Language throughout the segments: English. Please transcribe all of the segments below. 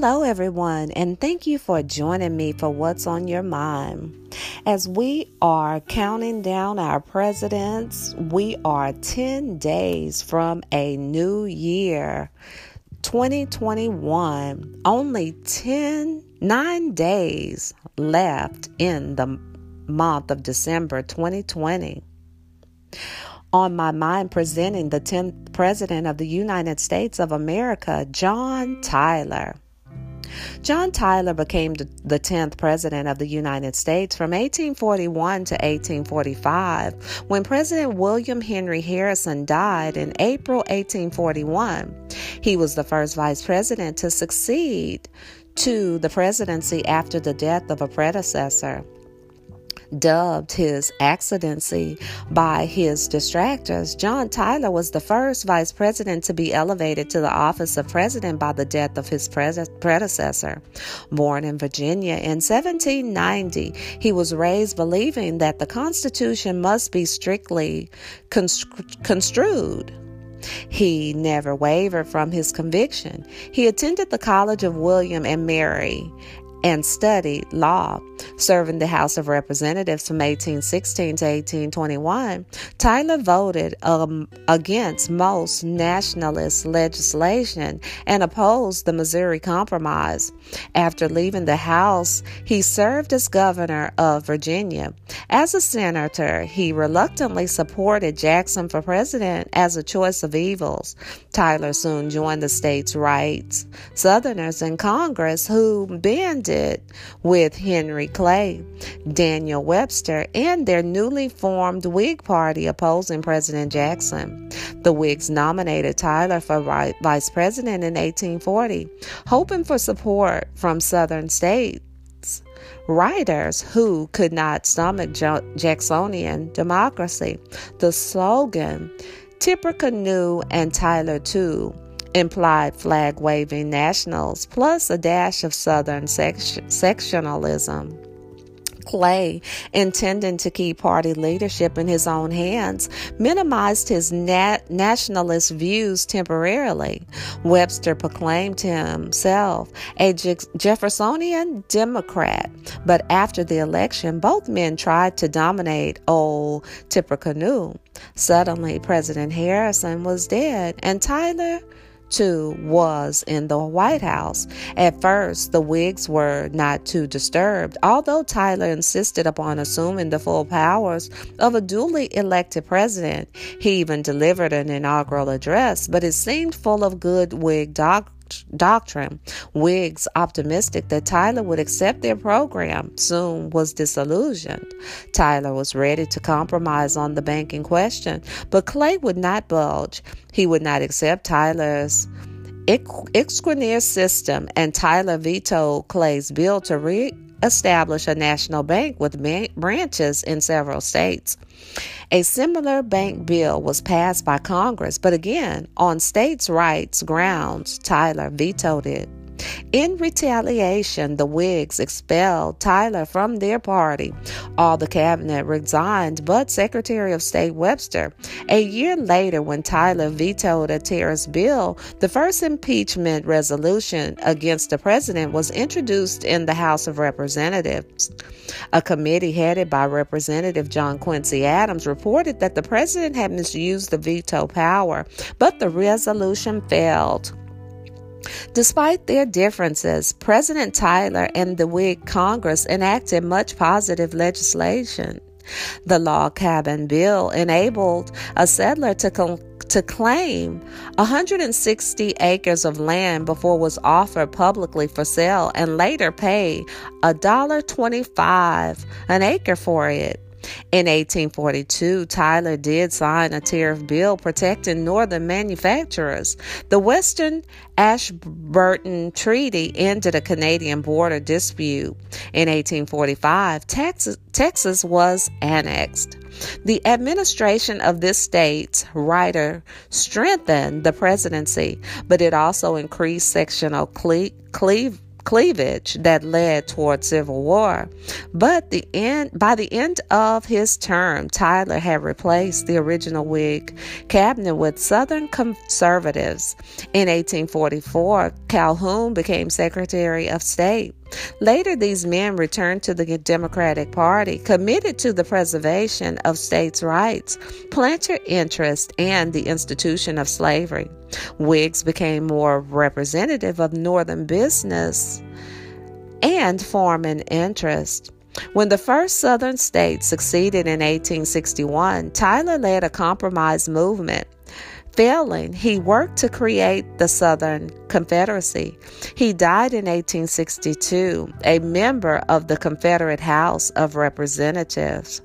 Hello, everyone, and thank you for joining me for What's on Your Mind. As we are counting down our presidents, we are 10 days from a new year, 2021. Only 10, 9 days left in the month of December 2020 on my mind presenting the 10th President of the United States of America, John Tyler. John Tyler became the 10th President of the United States from 1841 to 1845 when President William Henry Harrison died in April 1841. He was the first Vice President to succeed to the presidency after the death of a predecessor dubbed his accidency by his distractors, John Tyler was the first vice president to be elevated to the office of president by the death of his predecessor. Born in Virginia in 1790, he was raised believing that the Constitution must be strictly construed. He never wavered from his conviction. He attended the College of William and Mary and studied law. Serving the House of Representatives from 1816 to 1821, Tyler voted um, against most nationalist legislation and opposed the Missouri Compromise. After leaving the House, he served as governor of Virginia. As a senator, he reluctantly supported Jackson for president as a choice of evils. Tyler soon joined the state's rights Southerners in Congress who banded with Henry Clay, Daniel Webster, and their newly formed Whig Party opposing President Jackson. The Whigs nominated Tyler for vice president in 1840, hoping for support from Southern states writers who could not stomach Jacksonian democracy. The slogan, Tippecanoe and Tyler too, implied flag waving nationals plus a dash of Southern sectionalism. Clay, intending to keep party leadership in his own hands, minimized his nat- nationalist views temporarily. Webster proclaimed himself a Je- Jeffersonian Democrat, but after the election, both men tried to dominate old Tippecanoe. Suddenly, President Harrison was dead, and Tyler too was in the White House. At first, the Whigs were not too disturbed, although Tyler insisted upon assuming the full powers of a duly elected president. He even delivered an inaugural address, but it seemed full of good Whig doctrine. Whigs, optimistic that Tyler would accept their program, soon was disillusioned. Tyler was ready to compromise on the banking question, but Clay would not budge. He would not accept Tyler's Exchequer system, and Tyler vetoed Clay's bill to re establish a national bank with branches in several states. A similar bank bill was passed by Congress, but again, on states' rights grounds, Tyler vetoed it. In retaliation, the Whigs expelled Tyler from their party. All the cabinet resigned but Secretary of State Webster. A year later, when Tyler vetoed a terrorist bill, the first impeachment resolution against the president was introduced in the House of Representatives. A committee headed by Representative John Quincy Adams reported that the president had misused the veto power, but the resolution failed. Despite their differences, President Tyler and the Whig Congress enacted much positive legislation. The log cabin bill enabled a settler to com- to claim 160 acres of land before it was offered publicly for sale and later pay $1.25 an acre for it. In 1842, Tyler did sign a tariff bill protecting northern manufacturers. The Western Ashburton Treaty ended a Canadian border dispute. In 1845, Texas, Texas was annexed. The administration of this state's writer strengthened the presidency, but it also increased sectional cle- cleave cleavage that led toward civil war. But the end, by the end of his term, Tyler had replaced the original Whig cabinet with Southern conservatives. In 1844, Calhoun became Secretary of State. Later, these men returned to the Democratic Party, committed to the preservation of states' rights, planter interest, and the institution of slavery. Whigs became more representative of Northern business and farming interest. When the first Southern states succeeded in 1861, Tyler led a compromise movement Failing, he worked to create the Southern Confederacy. He died in 1862, a member of the Confederate House of Representatives.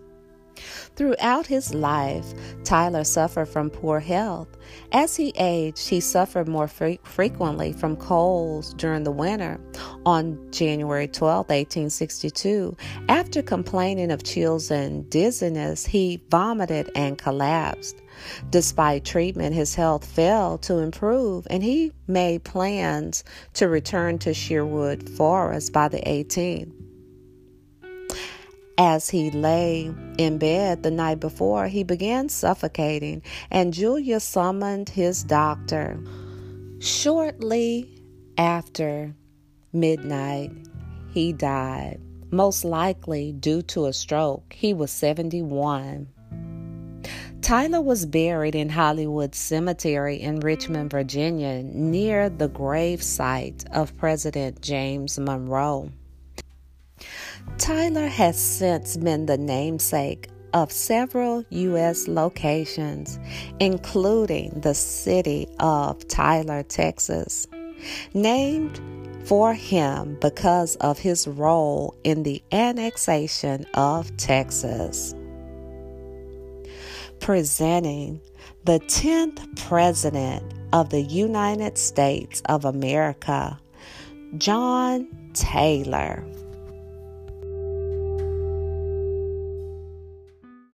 Throughout his life, Tyler suffered from poor health. As he aged, he suffered more fre- frequently from colds during the winter. On January 12, 1862, after complaining of chills and dizziness, he vomited and collapsed. Despite treatment, his health failed to improve, and he made plans to return to Sherwood Forest by the 18th. As he lay in bed the night before, he began suffocating, and Julia summoned his doctor. Shortly after midnight, he died, most likely due to a stroke. He was 71. Tyler was buried in Hollywood Cemetery in Richmond, Virginia, near the grave site of President James Monroe. Tyler has since been the namesake of several U.S. locations, including the city of Tyler, Texas, named for him because of his role in the annexation of Texas. Presenting the 10th President of the United States of America, John Taylor.